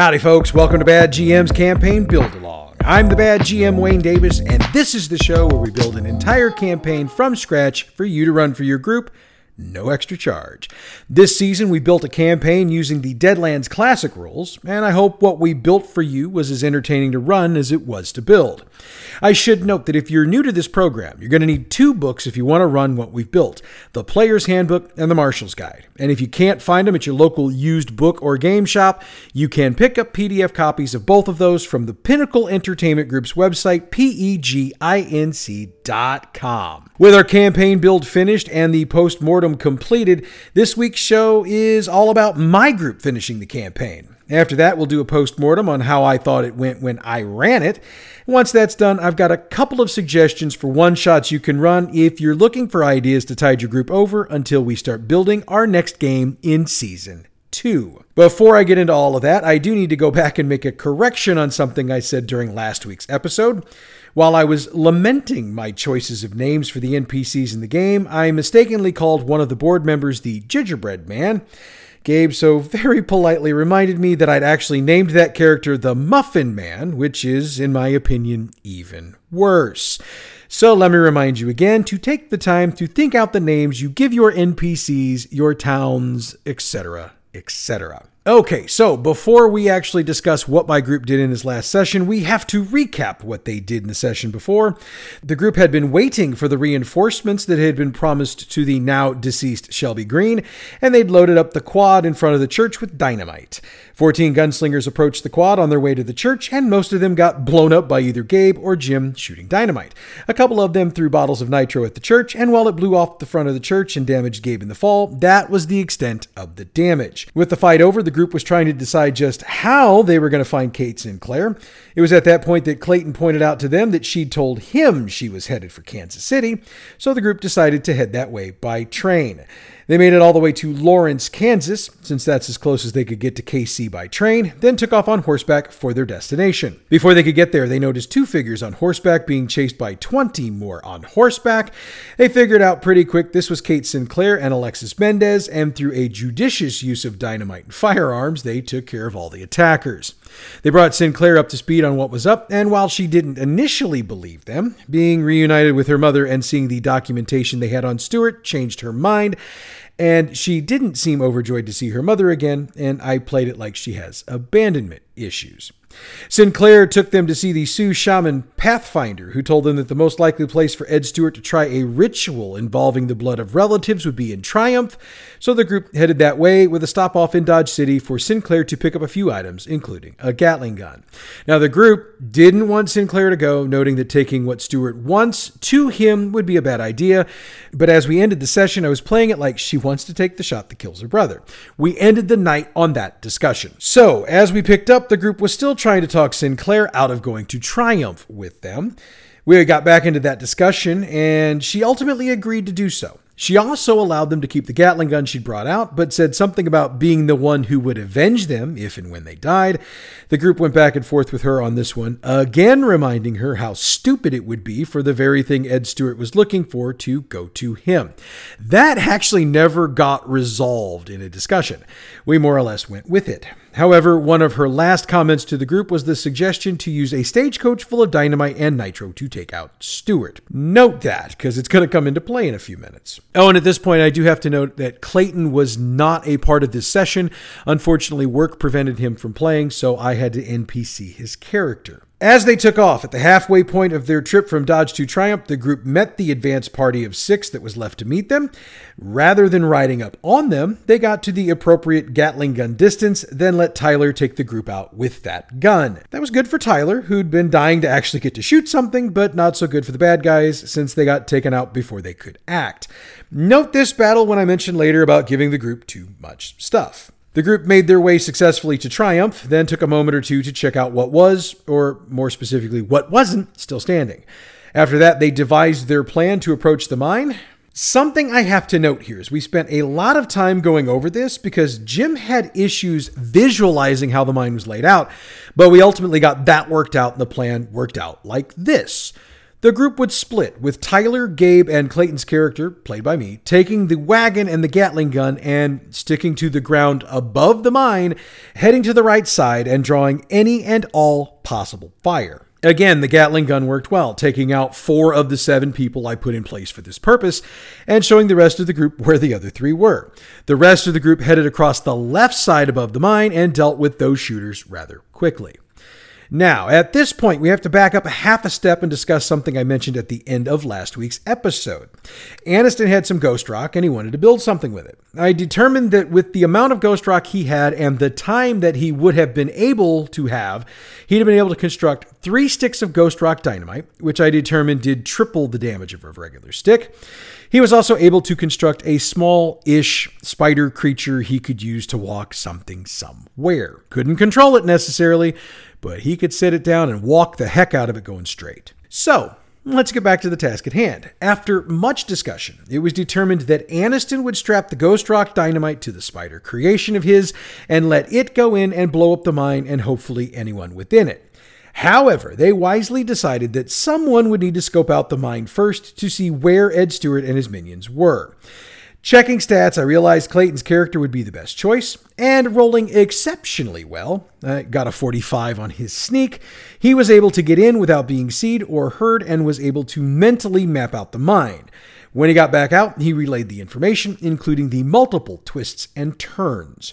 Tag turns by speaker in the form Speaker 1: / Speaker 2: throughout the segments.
Speaker 1: Howdy, folks. Welcome to Bad GM's Campaign Build Along. I'm the Bad GM Wayne Davis, and this is the show where we build an entire campaign from scratch for you to run for your group no extra charge. This season, we built a campaign using the Deadlands Classic rules, and I hope what we built for you was as entertaining to run as it was to build. I should note that if you're new to this program, you're going to need two books if you want to run what we've built the Player's Handbook and the Marshal's Guide. And if you can't find them at your local used book or game shop, you can pick up PDF copies of both of those from the Pinnacle Entertainment Group's website, peginc.com. With our campaign build finished and the post mortem completed, this week's show is all about my group finishing the campaign. After that, we'll do a post mortem on how I thought it went when I ran it. Once that's done, I've got a couple of suggestions for one shots you can run if you're looking for ideas to tide your group over until we start building our next game in season two. Before I get into all of that, I do need to go back and make a correction on something I said during last week's episode. While I was lamenting my choices of names for the NPCs in the game, I mistakenly called one of the board members the Gingerbread Man. Gabe so very politely reminded me that I'd actually named that character the Muffin Man, which is, in my opinion, even worse. So let me remind you again to take the time to think out the names you give your NPCs, your towns, etc., etc. Okay, so before we actually discuss what my group did in this last session, we have to recap what they did in the session before. The group had been waiting for the reinforcements that had been promised to the now deceased Shelby Green, and they'd loaded up the quad in front of the church with dynamite. Fourteen gunslingers approached the quad on their way to the church, and most of them got blown up by either Gabe or Jim shooting dynamite. A couple of them threw bottles of nitro at the church, and while it blew off the front of the church and damaged Gabe in the fall, that was the extent of the damage. With the fight over, the group was trying to decide just how they were going to find Kate Sinclair. It was at that point that Clayton pointed out to them that she'd told him she was headed for Kansas City, so the group decided to head that way by train. They made it all the way to Lawrence, Kansas, since that's as close as they could get to KC by train, then took off on horseback for their destination. Before they could get there, they noticed two figures on horseback being chased by 20 more on horseback. They figured out pretty quick this was Kate Sinclair and Alexis Mendez, and through a judicious use of dynamite and firearms, they took care of all the attackers. They brought Sinclair up to speed on what was up, and while she didn't initially believe them, being reunited with her mother and seeing the documentation they had on Stewart changed her mind and she didn't seem overjoyed to see her mother again, and I played it like she has abandonment issues. Sinclair took them to see the Sioux shaman Pathfinder, who told them that the most likely place for Ed Stewart to try a ritual involving the blood of relatives would be in Triumph, so the group headed that way with a stop off in Dodge City for Sinclair to pick up a few items, including a Gatling gun. Now, the group didn't want Sinclair to go, noting that taking what Stewart wants to him would be a bad idea, but as we ended the session, I was playing it like she wants to take the shot that kills her brother. We ended the night on that discussion. So, as we picked up, the group was still trying to talk Sinclair out of going to Triumph with them. We got back into that discussion, and she ultimately agreed to do so. She also allowed them to keep the Gatling gun she'd brought out, but said something about being the one who would avenge them if and when they died. The group went back and forth with her on this one, again reminding her how stupid it would be for the very thing Ed Stewart was looking for to go to him. That actually never got resolved in a discussion. We more or less went with it. However, one of her last comments to the group was the suggestion to use a stagecoach full of dynamite and nitro to take out Stewart. Note that, because it's going to come into play in a few minutes. Oh, and at this point, I do have to note that Clayton was not a part of this session. Unfortunately, work prevented him from playing, so I had to NPC his character. As they took off at the halfway point of their trip from Dodge to Triumph, the group met the advance party of six that was left to meet them. Rather than riding up on them, they got to the appropriate Gatling gun distance, then let Tyler take the group out with that gun. That was good for Tyler, who'd been dying to actually get to shoot something, but not so good for the bad guys since they got taken out before they could act. Note this battle when I mention later about giving the group too much stuff. The group made their way successfully to Triumph, then took a moment or two to check out what was, or more specifically, what wasn't, still standing. After that, they devised their plan to approach the mine. Something I have to note here is we spent a lot of time going over this because Jim had issues visualizing how the mine was laid out, but we ultimately got that worked out and the plan worked out like this. The group would split, with Tyler, Gabe, and Clayton's character, played by me, taking the wagon and the Gatling gun and sticking to the ground above the mine, heading to the right side and drawing any and all possible fire. Again, the Gatling gun worked well, taking out four of the seven people I put in place for this purpose and showing the rest of the group where the other three were. The rest of the group headed across the left side above the mine and dealt with those shooters rather quickly. Now, at this point, we have to back up a half a step and discuss something I mentioned at the end of last week's episode. Aniston had some ghost rock and he wanted to build something with it. I determined that with the amount of ghost rock he had and the time that he would have been able to have, he'd have been able to construct three sticks of ghost rock dynamite, which I determined did triple the damage of a regular stick. He was also able to construct a small ish spider creature he could use to walk something somewhere. Couldn't control it necessarily, but he could sit it down and walk the heck out of it going straight. So, Let's get back to the task at hand. After much discussion, it was determined that Aniston would strap the Ghost Rock dynamite to the spider creation of his and let it go in and blow up the mine and hopefully anyone within it. However, they wisely decided that someone would need to scope out the mine first to see where Ed Stewart and his minions were. Checking stats, I realized Clayton's character would be the best choice, and rolling exceptionally well, I got a 45 on his sneak, he was able to get in without being seen or heard and was able to mentally map out the mine. When he got back out, he relayed the information, including the multiple twists and turns.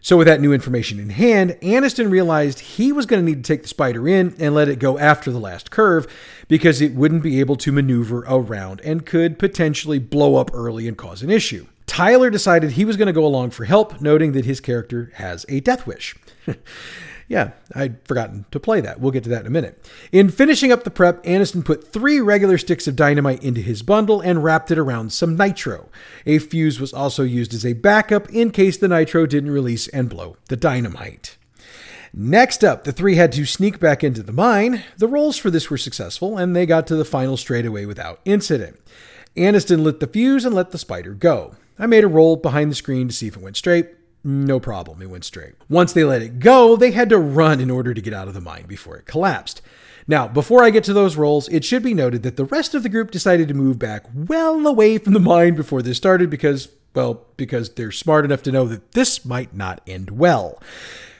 Speaker 1: So, with that new information in hand, Aniston realized he was going to need to take the spider in and let it go after the last curve because it wouldn't be able to maneuver around and could potentially blow up early and cause an issue. Tyler decided he was going to go along for help, noting that his character has a death wish. Yeah, I'd forgotten to play that. We'll get to that in a minute. In finishing up the prep, Aniston put three regular sticks of dynamite into his bundle and wrapped it around some nitro. A fuse was also used as a backup in case the nitro didn't release and blow the dynamite. Next up, the three had to sneak back into the mine. The rolls for this were successful, and they got to the final straightaway without incident. Aniston lit the fuse and let the spider go. I made a roll behind the screen to see if it went straight. No problem, it went straight. Once they let it go, they had to run in order to get out of the mine before it collapsed. Now, before I get to those rolls, it should be noted that the rest of the group decided to move back well away from the mine before this started because, well, because they're smart enough to know that this might not end well.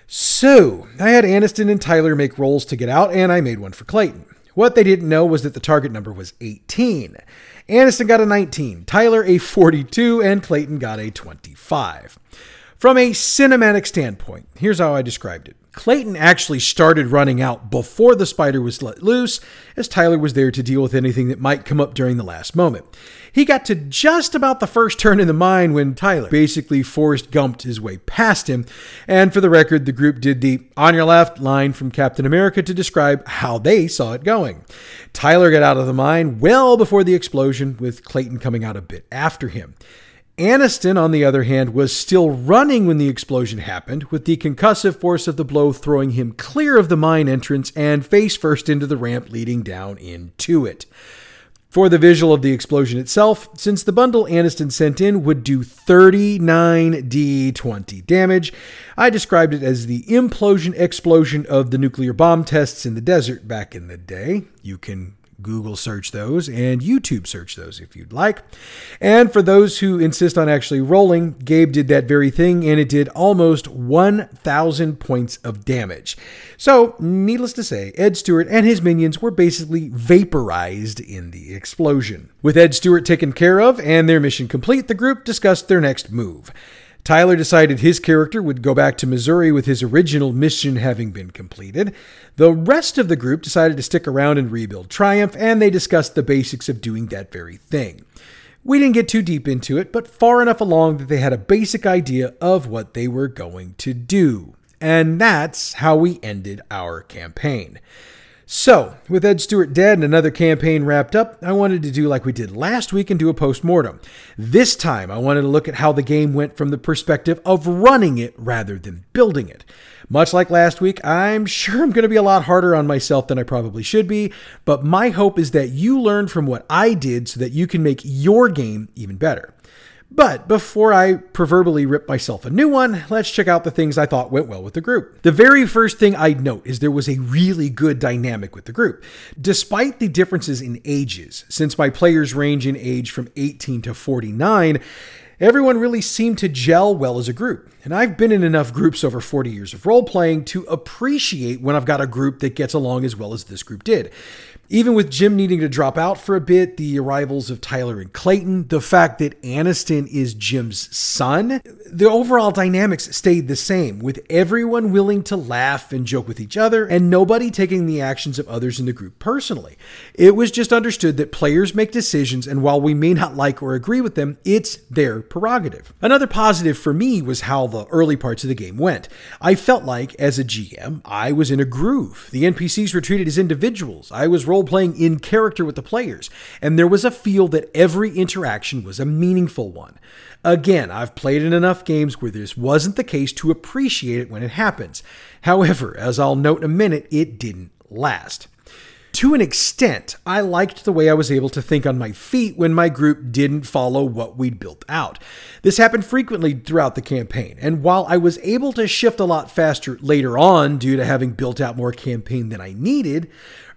Speaker 1: So, I had Aniston and Tyler make rolls to get out, and I made one for Clayton. What they didn't know was that the target number was 18. Aniston got a 19, Tyler a 42, and Clayton got a 25. From a cinematic standpoint, here's how I described it. Clayton actually started running out before the spider was let loose, as Tyler was there to deal with anything that might come up during the last moment. He got to just about the first turn in the mine when Tyler basically Forrest Gumped his way past him. And for the record, the group did the on your left line from Captain America to describe how they saw it going. Tyler got out of the mine well before the explosion, with Clayton coming out a bit after him. Aniston, on the other hand, was still running when the explosion happened, with the concussive force of the blow throwing him clear of the mine entrance and face first into the ramp leading down into it. For the visual of the explosion itself, since the bundle Aniston sent in would do 39d20 damage, I described it as the implosion explosion of the nuclear bomb tests in the desert back in the day. You can Google search those and YouTube search those if you'd like. And for those who insist on actually rolling, Gabe did that very thing and it did almost 1,000 points of damage. So, needless to say, Ed Stewart and his minions were basically vaporized in the explosion. With Ed Stewart taken care of and their mission complete, the group discussed their next move. Tyler decided his character would go back to Missouri with his original mission having been completed. The rest of the group decided to stick around and rebuild Triumph, and they discussed the basics of doing that very thing. We didn't get too deep into it, but far enough along that they had a basic idea of what they were going to do. And that's how we ended our campaign. So, with Ed Stewart dead and another campaign wrapped up, I wanted to do like we did last week and do a post mortem. This time, I wanted to look at how the game went from the perspective of running it rather than building it. Much like last week, I'm sure I'm going to be a lot harder on myself than I probably should be, but my hope is that you learn from what I did so that you can make your game even better. But before I proverbially rip myself a new one, let's check out the things I thought went well with the group. The very first thing I'd note is there was a really good dynamic with the group. Despite the differences in ages, since my players range in age from 18 to 49, Everyone really seemed to gel well as a group, and I've been in enough groups over 40 years of role playing to appreciate when I've got a group that gets along as well as this group did. Even with Jim needing to drop out for a bit, the arrivals of Tyler and Clayton, the fact that Aniston is Jim's son, the overall dynamics stayed the same, with everyone willing to laugh and joke with each other, and nobody taking the actions of others in the group personally. It was just understood that players make decisions, and while we may not like or agree with them, it's their prerogative. Another positive for me was how the early parts of the game went. I felt like, as a GM, I was in a groove. The NPCs were treated as individuals. I was role playing in character with the players, and there was a feel that every interaction was a meaningful one. Again, I've played in enough games where this wasn't the case to appreciate it when it happens. However, as I'll note in a minute, it didn't last. To an extent, I liked the way I was able to think on my feet when my group didn't follow what we'd built out. This happened frequently throughout the campaign, and while I was able to shift a lot faster later on due to having built out more campaign than I needed,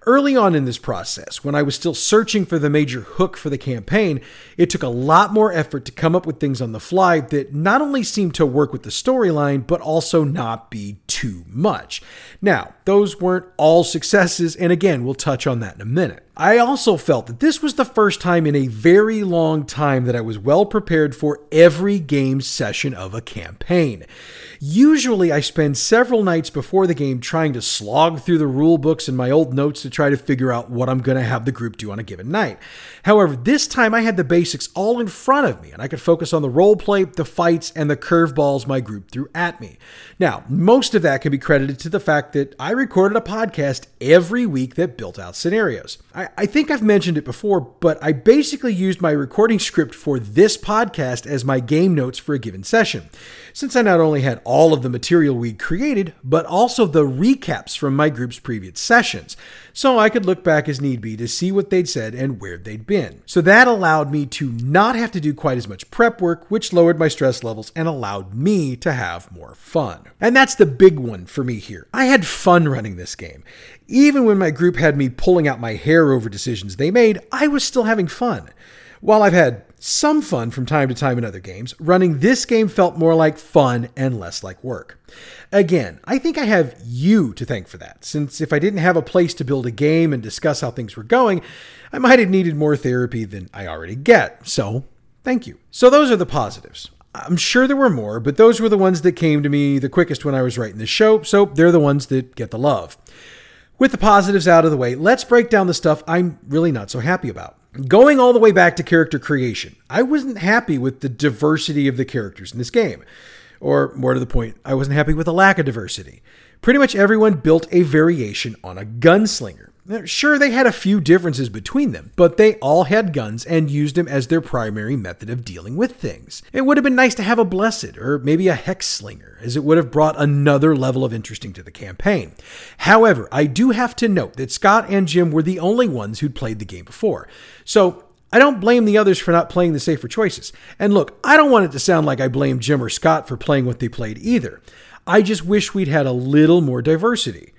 Speaker 1: Early on in this process, when I was still searching for the major hook for the campaign, it took a lot more effort to come up with things on the fly that not only seemed to work with the storyline, but also not be too much. Now, those weren't all successes, and again, we'll touch on that in a minute. I also felt that this was the first time in a very long time that I was well prepared for every game session of a campaign. Usually, I spend several nights before the game trying to slog through the rule books and my old notes to try to figure out what I'm going to have the group do on a given night. However, this time I had the basics all in front of me and I could focus on the role play, the fights, and the curveballs my group threw at me. Now, most of that can be credited to the fact that I recorded a podcast every week that built out scenarios. I, I think I've mentioned it before, but I basically used my recording script for this podcast as my game notes for a given session since I not only had all of the material we'd created, but also the recaps from my group's previous sessions, so I could look back as need be to see what they'd said and where they'd been. So that allowed me to not have to do quite as much prep work, which lowered my stress levels and allowed me to have more fun. And that's the big one for me here. I had fun running this game. Even when my group had me pulling out my hair over decisions they made, I was still having fun. While I've had some fun from time to time in other games, running this game felt more like fun and less like work. Again, I think I have you to thank for that, since if I didn't have a place to build a game and discuss how things were going, I might have needed more therapy than I already get. So, thank you. So, those are the positives. I'm sure there were more, but those were the ones that came to me the quickest when I was writing the show, so they're the ones that get the love. With the positives out of the way, let's break down the stuff I'm really not so happy about. Going all the way back to character creation, I wasn't happy with the diversity of the characters in this game. Or, more to the point, I wasn't happy with the lack of diversity. Pretty much everyone built a variation on a gunslinger. Sure, they had a few differences between them, but they all had guns and used them as their primary method of dealing with things. It would have been nice to have a blessed or maybe a hex slinger, as it would have brought another level of interesting to the campaign. However, I do have to note that Scott and Jim were the only ones who'd played the game before. So I don't blame the others for not playing the safer choices. And look, I don't want it to sound like I blame Jim or Scott for playing what they played either. I just wish we'd had a little more diversity.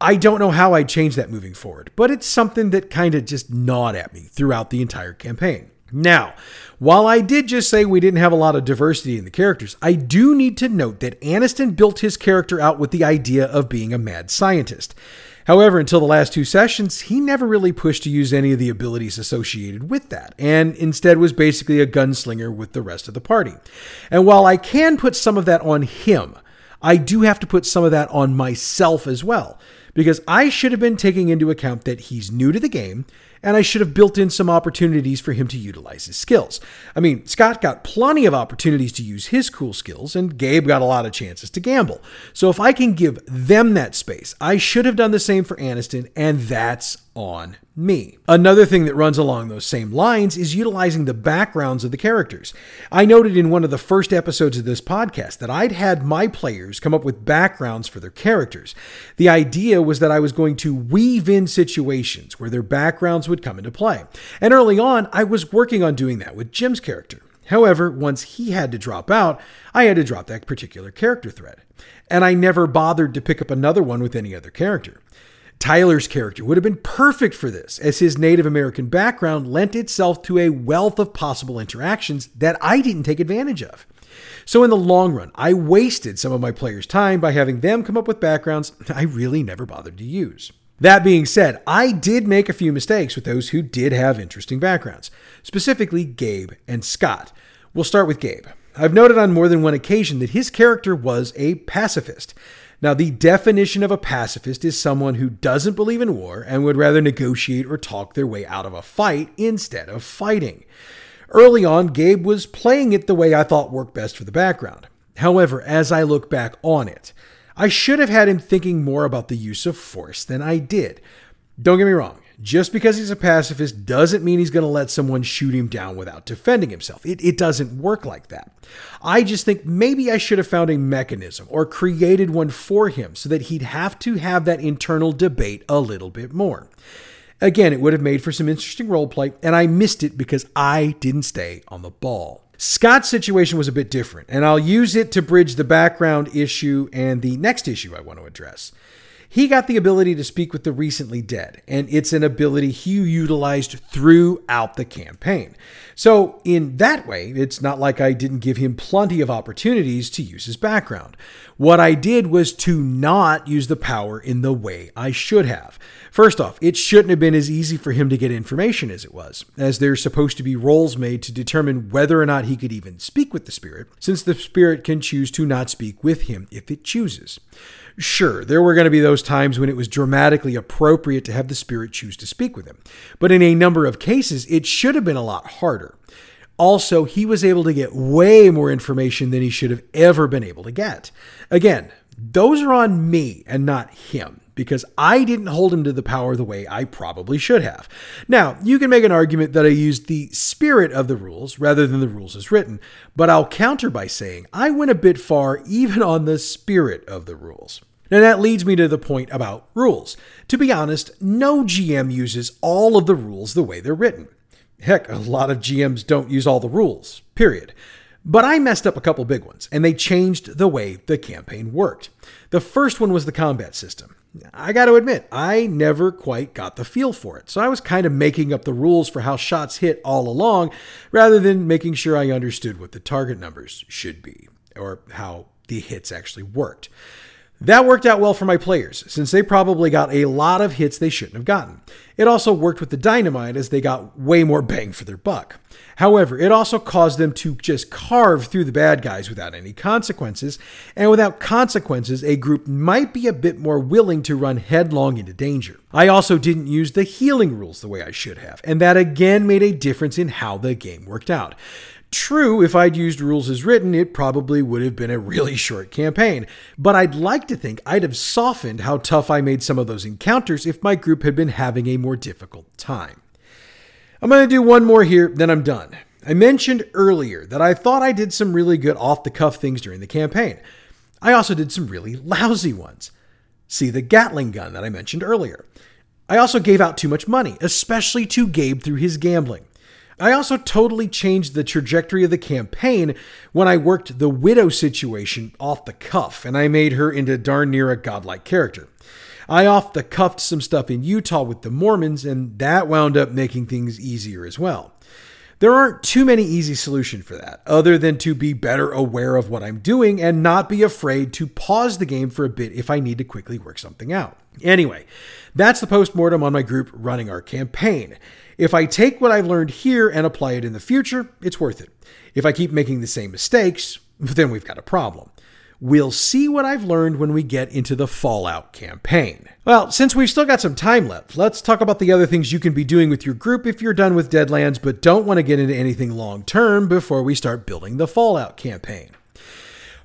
Speaker 1: I don't know how I'd change that moving forward, but it's something that kind of just gnawed at me throughout the entire campaign. Now, while I did just say we didn't have a lot of diversity in the characters, I do need to note that Aniston built his character out with the idea of being a mad scientist. However, until the last two sessions, he never really pushed to use any of the abilities associated with that, and instead was basically a gunslinger with the rest of the party. And while I can put some of that on him, I do have to put some of that on myself as well because I should have been taking into account that he's new to the game and I should have built in some opportunities for him to utilize his skills. I mean, Scott got plenty of opportunities to use his cool skills, and Gabe got a lot of chances to gamble. So if I can give them that space, I should have done the same for Aniston, and that's on me. Another thing that runs along those same lines is utilizing the backgrounds of the characters. I noted in one of the first episodes of this podcast that I'd had my players come up with backgrounds for their characters. The idea was that I was going to weave in situations where their backgrounds would come into play. And early on, I was working on doing that with Jim's character. However, once he had to drop out, I had to drop that particular character thread. And I never bothered to pick up another one with any other character. Tyler's character would have been perfect for this, as his Native American background lent itself to a wealth of possible interactions that I didn't take advantage of. So, in the long run, I wasted some of my players' time by having them come up with backgrounds I really never bothered to use. That being said, I did make a few mistakes with those who did have interesting backgrounds, specifically Gabe and Scott. We'll start with Gabe. I've noted on more than one occasion that his character was a pacifist. Now, the definition of a pacifist is someone who doesn't believe in war and would rather negotiate or talk their way out of a fight instead of fighting. Early on, Gabe was playing it the way I thought worked best for the background. However, as I look back on it, I should have had him thinking more about the use of force than I did. Don't get me wrong, just because he's a pacifist doesn't mean he's going to let someone shoot him down without defending himself. It, it doesn't work like that. I just think maybe I should have found a mechanism or created one for him so that he'd have to have that internal debate a little bit more. Again, it would have made for some interesting roleplay, and I missed it because I didn't stay on the ball. Scott's situation was a bit different, and I'll use it to bridge the background issue and the next issue I want to address. He got the ability to speak with the recently dead, and it's an ability he utilized throughout the campaign. So, in that way, it's not like I didn't give him plenty of opportunities to use his background. What I did was to not use the power in the way I should have. First off, it shouldn't have been as easy for him to get information as it was, as there's supposed to be rolls made to determine whether or not he could even speak with the spirit, since the spirit can choose to not speak with him if it chooses. Sure, there were going to be those times when it was dramatically appropriate to have the spirit choose to speak with him, but in a number of cases, it should have been a lot harder. Also, he was able to get way more information than he should have ever been able to get. Again, those are on me and not him because I didn't hold him to the power the way I probably should have. Now, you can make an argument that I used the spirit of the rules rather than the rules as written, but I'll counter by saying I went a bit far even on the spirit of the rules. Now, that leads me to the point about rules. To be honest, no GM uses all of the rules the way they're written. Heck, a lot of GMs don't use all the rules, period. But I messed up a couple big ones, and they changed the way the campaign worked. The first one was the combat system. I got to admit, I never quite got the feel for it, so I was kind of making up the rules for how shots hit all along, rather than making sure I understood what the target numbers should be, or how the hits actually worked. That worked out well for my players, since they probably got a lot of hits they shouldn't have gotten. It also worked with the dynamite, as they got way more bang for their buck. However, it also caused them to just carve through the bad guys without any consequences, and without consequences, a group might be a bit more willing to run headlong into danger. I also didn't use the healing rules the way I should have, and that again made a difference in how the game worked out. True, if I'd used rules as written, it probably would have been a really short campaign, but I'd like to think I'd have softened how tough I made some of those encounters if my group had been having a more difficult time. I'm going to do one more here, then I'm done. I mentioned earlier that I thought I did some really good off the cuff things during the campaign. I also did some really lousy ones. See the Gatling gun that I mentioned earlier. I also gave out too much money, especially to Gabe through his gambling. I also totally changed the trajectory of the campaign when I worked the widow situation off the cuff and I made her into darn near a godlike character. I off the cuffed some stuff in Utah with the Mormons, and that wound up making things easier as well. There aren't too many easy solutions for that, other than to be better aware of what I'm doing and not be afraid to pause the game for a bit if I need to quickly work something out. Anyway, that's the postmortem on my group running our campaign. If I take what I've learned here and apply it in the future, it's worth it. If I keep making the same mistakes, then we've got a problem. We'll see what I've learned when we get into the Fallout campaign. Well, since we've still got some time left, let's talk about the other things you can be doing with your group if you're done with Deadlands but don't want to get into anything long term before we start building the Fallout campaign.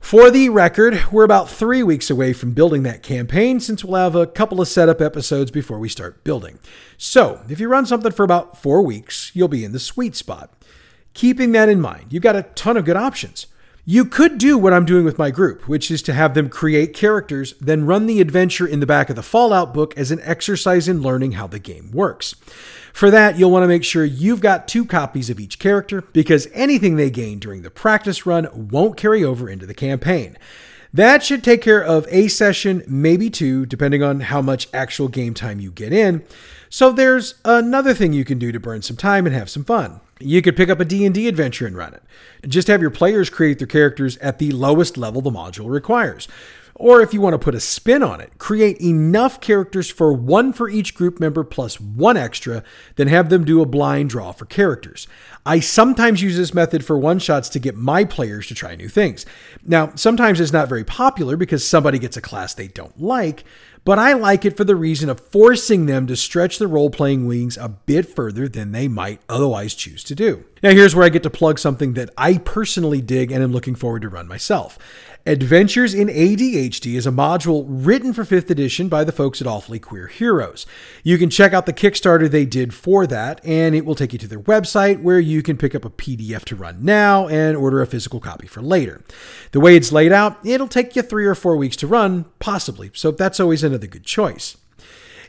Speaker 1: For the record, we're about three weeks away from building that campaign since we'll have a couple of setup episodes before we start building. So, if you run something for about four weeks, you'll be in the sweet spot. Keeping that in mind, you've got a ton of good options. You could do what I'm doing with my group, which is to have them create characters, then run the adventure in the back of the Fallout book as an exercise in learning how the game works. For that, you'll want to make sure you've got two copies of each character because anything they gain during the practice run won't carry over into the campaign. That should take care of a session, maybe two, depending on how much actual game time you get in. So there's another thing you can do to burn some time and have some fun. You could pick up a D&D adventure and run it. Just have your players create their characters at the lowest level the module requires. Or if you want to put a spin on it, create enough characters for one for each group member plus one extra, then have them do a blind draw for characters. I sometimes use this method for one shots to get my players to try new things. Now, sometimes it's not very popular because somebody gets a class they don't like, but I like it for the reason of forcing them to stretch the role playing wings a bit further than they might otherwise choose to do. Now, here's where I get to plug something that I personally dig and am looking forward to run myself. Adventures in ADHD is a module written for 5th edition by the folks at Awfully Queer Heroes. You can check out the Kickstarter they did for that, and it will take you to their website where you can pick up a PDF to run now and order a physical copy for later. The way it's laid out, it'll take you three or four weeks to run, possibly, so that's always another good choice.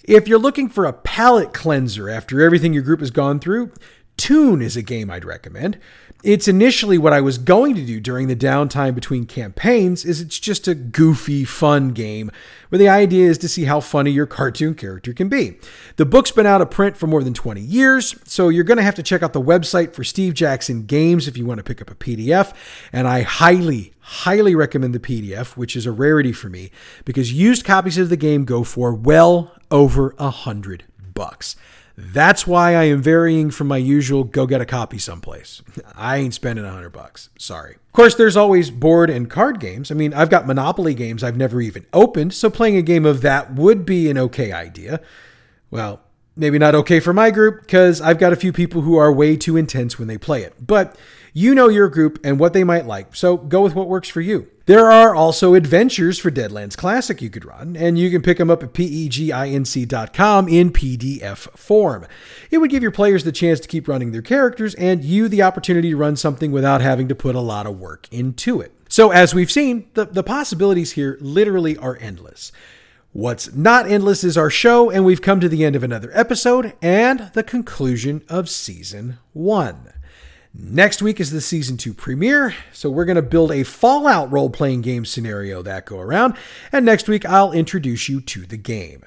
Speaker 1: If you're looking for a palate cleanser after everything your group has gone through, Toon is a game I'd recommend. It's initially what I was going to do during the downtime between campaigns is it's just a goofy fun game where the idea is to see how funny your cartoon character can be. The book's been out of print for more than 20 years, so you're going to have to check out the website for Steve Jackson Games if you want to pick up a PDF, and I highly highly recommend the PDF, which is a rarity for me because used copies of the game go for well over a hundred bucks. That's why I am varying from my usual go get a copy someplace. I ain't spending a hundred bucks. Sorry. Of course, there's always board and card games. I mean, I've got Monopoly games I've never even opened, so playing a game of that would be an okay idea. Well, maybe not okay for my group because I've got a few people who are way too intense when they play it. But you know your group and what they might like, so go with what works for you. There are also adventures for Deadlands Classic you could run, and you can pick them up at peginc.com in PDF form. It would give your players the chance to keep running their characters and you the opportunity to run something without having to put a lot of work into it. So, as we've seen, the, the possibilities here literally are endless. What's not endless is our show, and we've come to the end of another episode and the conclusion of season one. Next week is the season two premiere, so we're going to build a Fallout role playing game scenario that go around, and next week I'll introduce you to the game.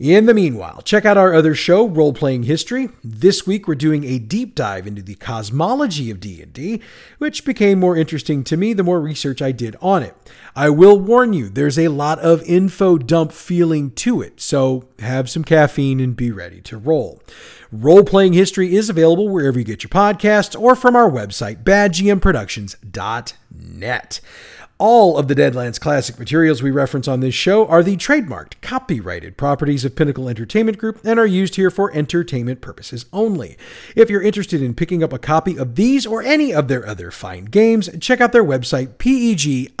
Speaker 1: In the meanwhile, check out our other show, Role Playing History. This week we're doing a deep dive into the cosmology of D&D, which became more interesting to me the more research I did on it. I will warn you, there's a lot of info dump feeling to it, so have some caffeine and be ready to roll. Role Playing History is available wherever you get your podcasts or from our website, badgmproductions.net. All of the Deadlands Classic materials we reference on this show are the trademarked, copyrighted properties of Pinnacle Entertainment Group and are used here for entertainment purposes only. If you're interested in picking up a copy of these or any of their other fine games, check out their website, peginc.com.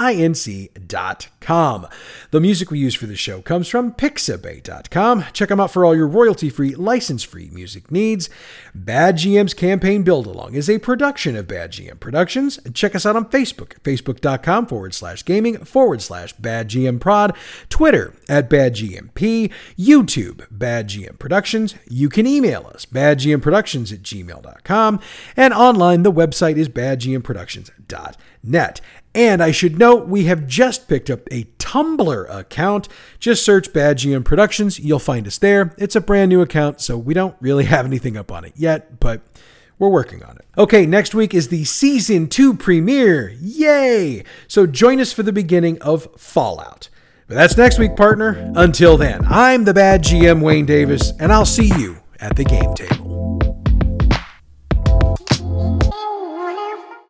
Speaker 1: The music we use for the show comes from pixabay.com. Check them out for all your royalty free, license free music needs. Bad GM's Campaign Build Along is a production of Bad GM Productions. Check us out on Facebook, facebook.com forward forward slash gaming forward slash bad GM prod, Twitter at bad GMP, YouTube bad GM Productions. You can email us bad GM productions at gmail.com, and online the website is bad GM badgmproductions.net. And I should note, we have just picked up a Tumblr account. Just search Bad GM Productions. You'll find us there. It's a brand new account, so we don't really have anything up on it yet, but we're working on it. Okay, next week is the season two premiere. Yay! So join us for the beginning of Fallout. But that's next week, partner. Until then, I'm the bad GM Wayne Davis, and I'll see you at the game table.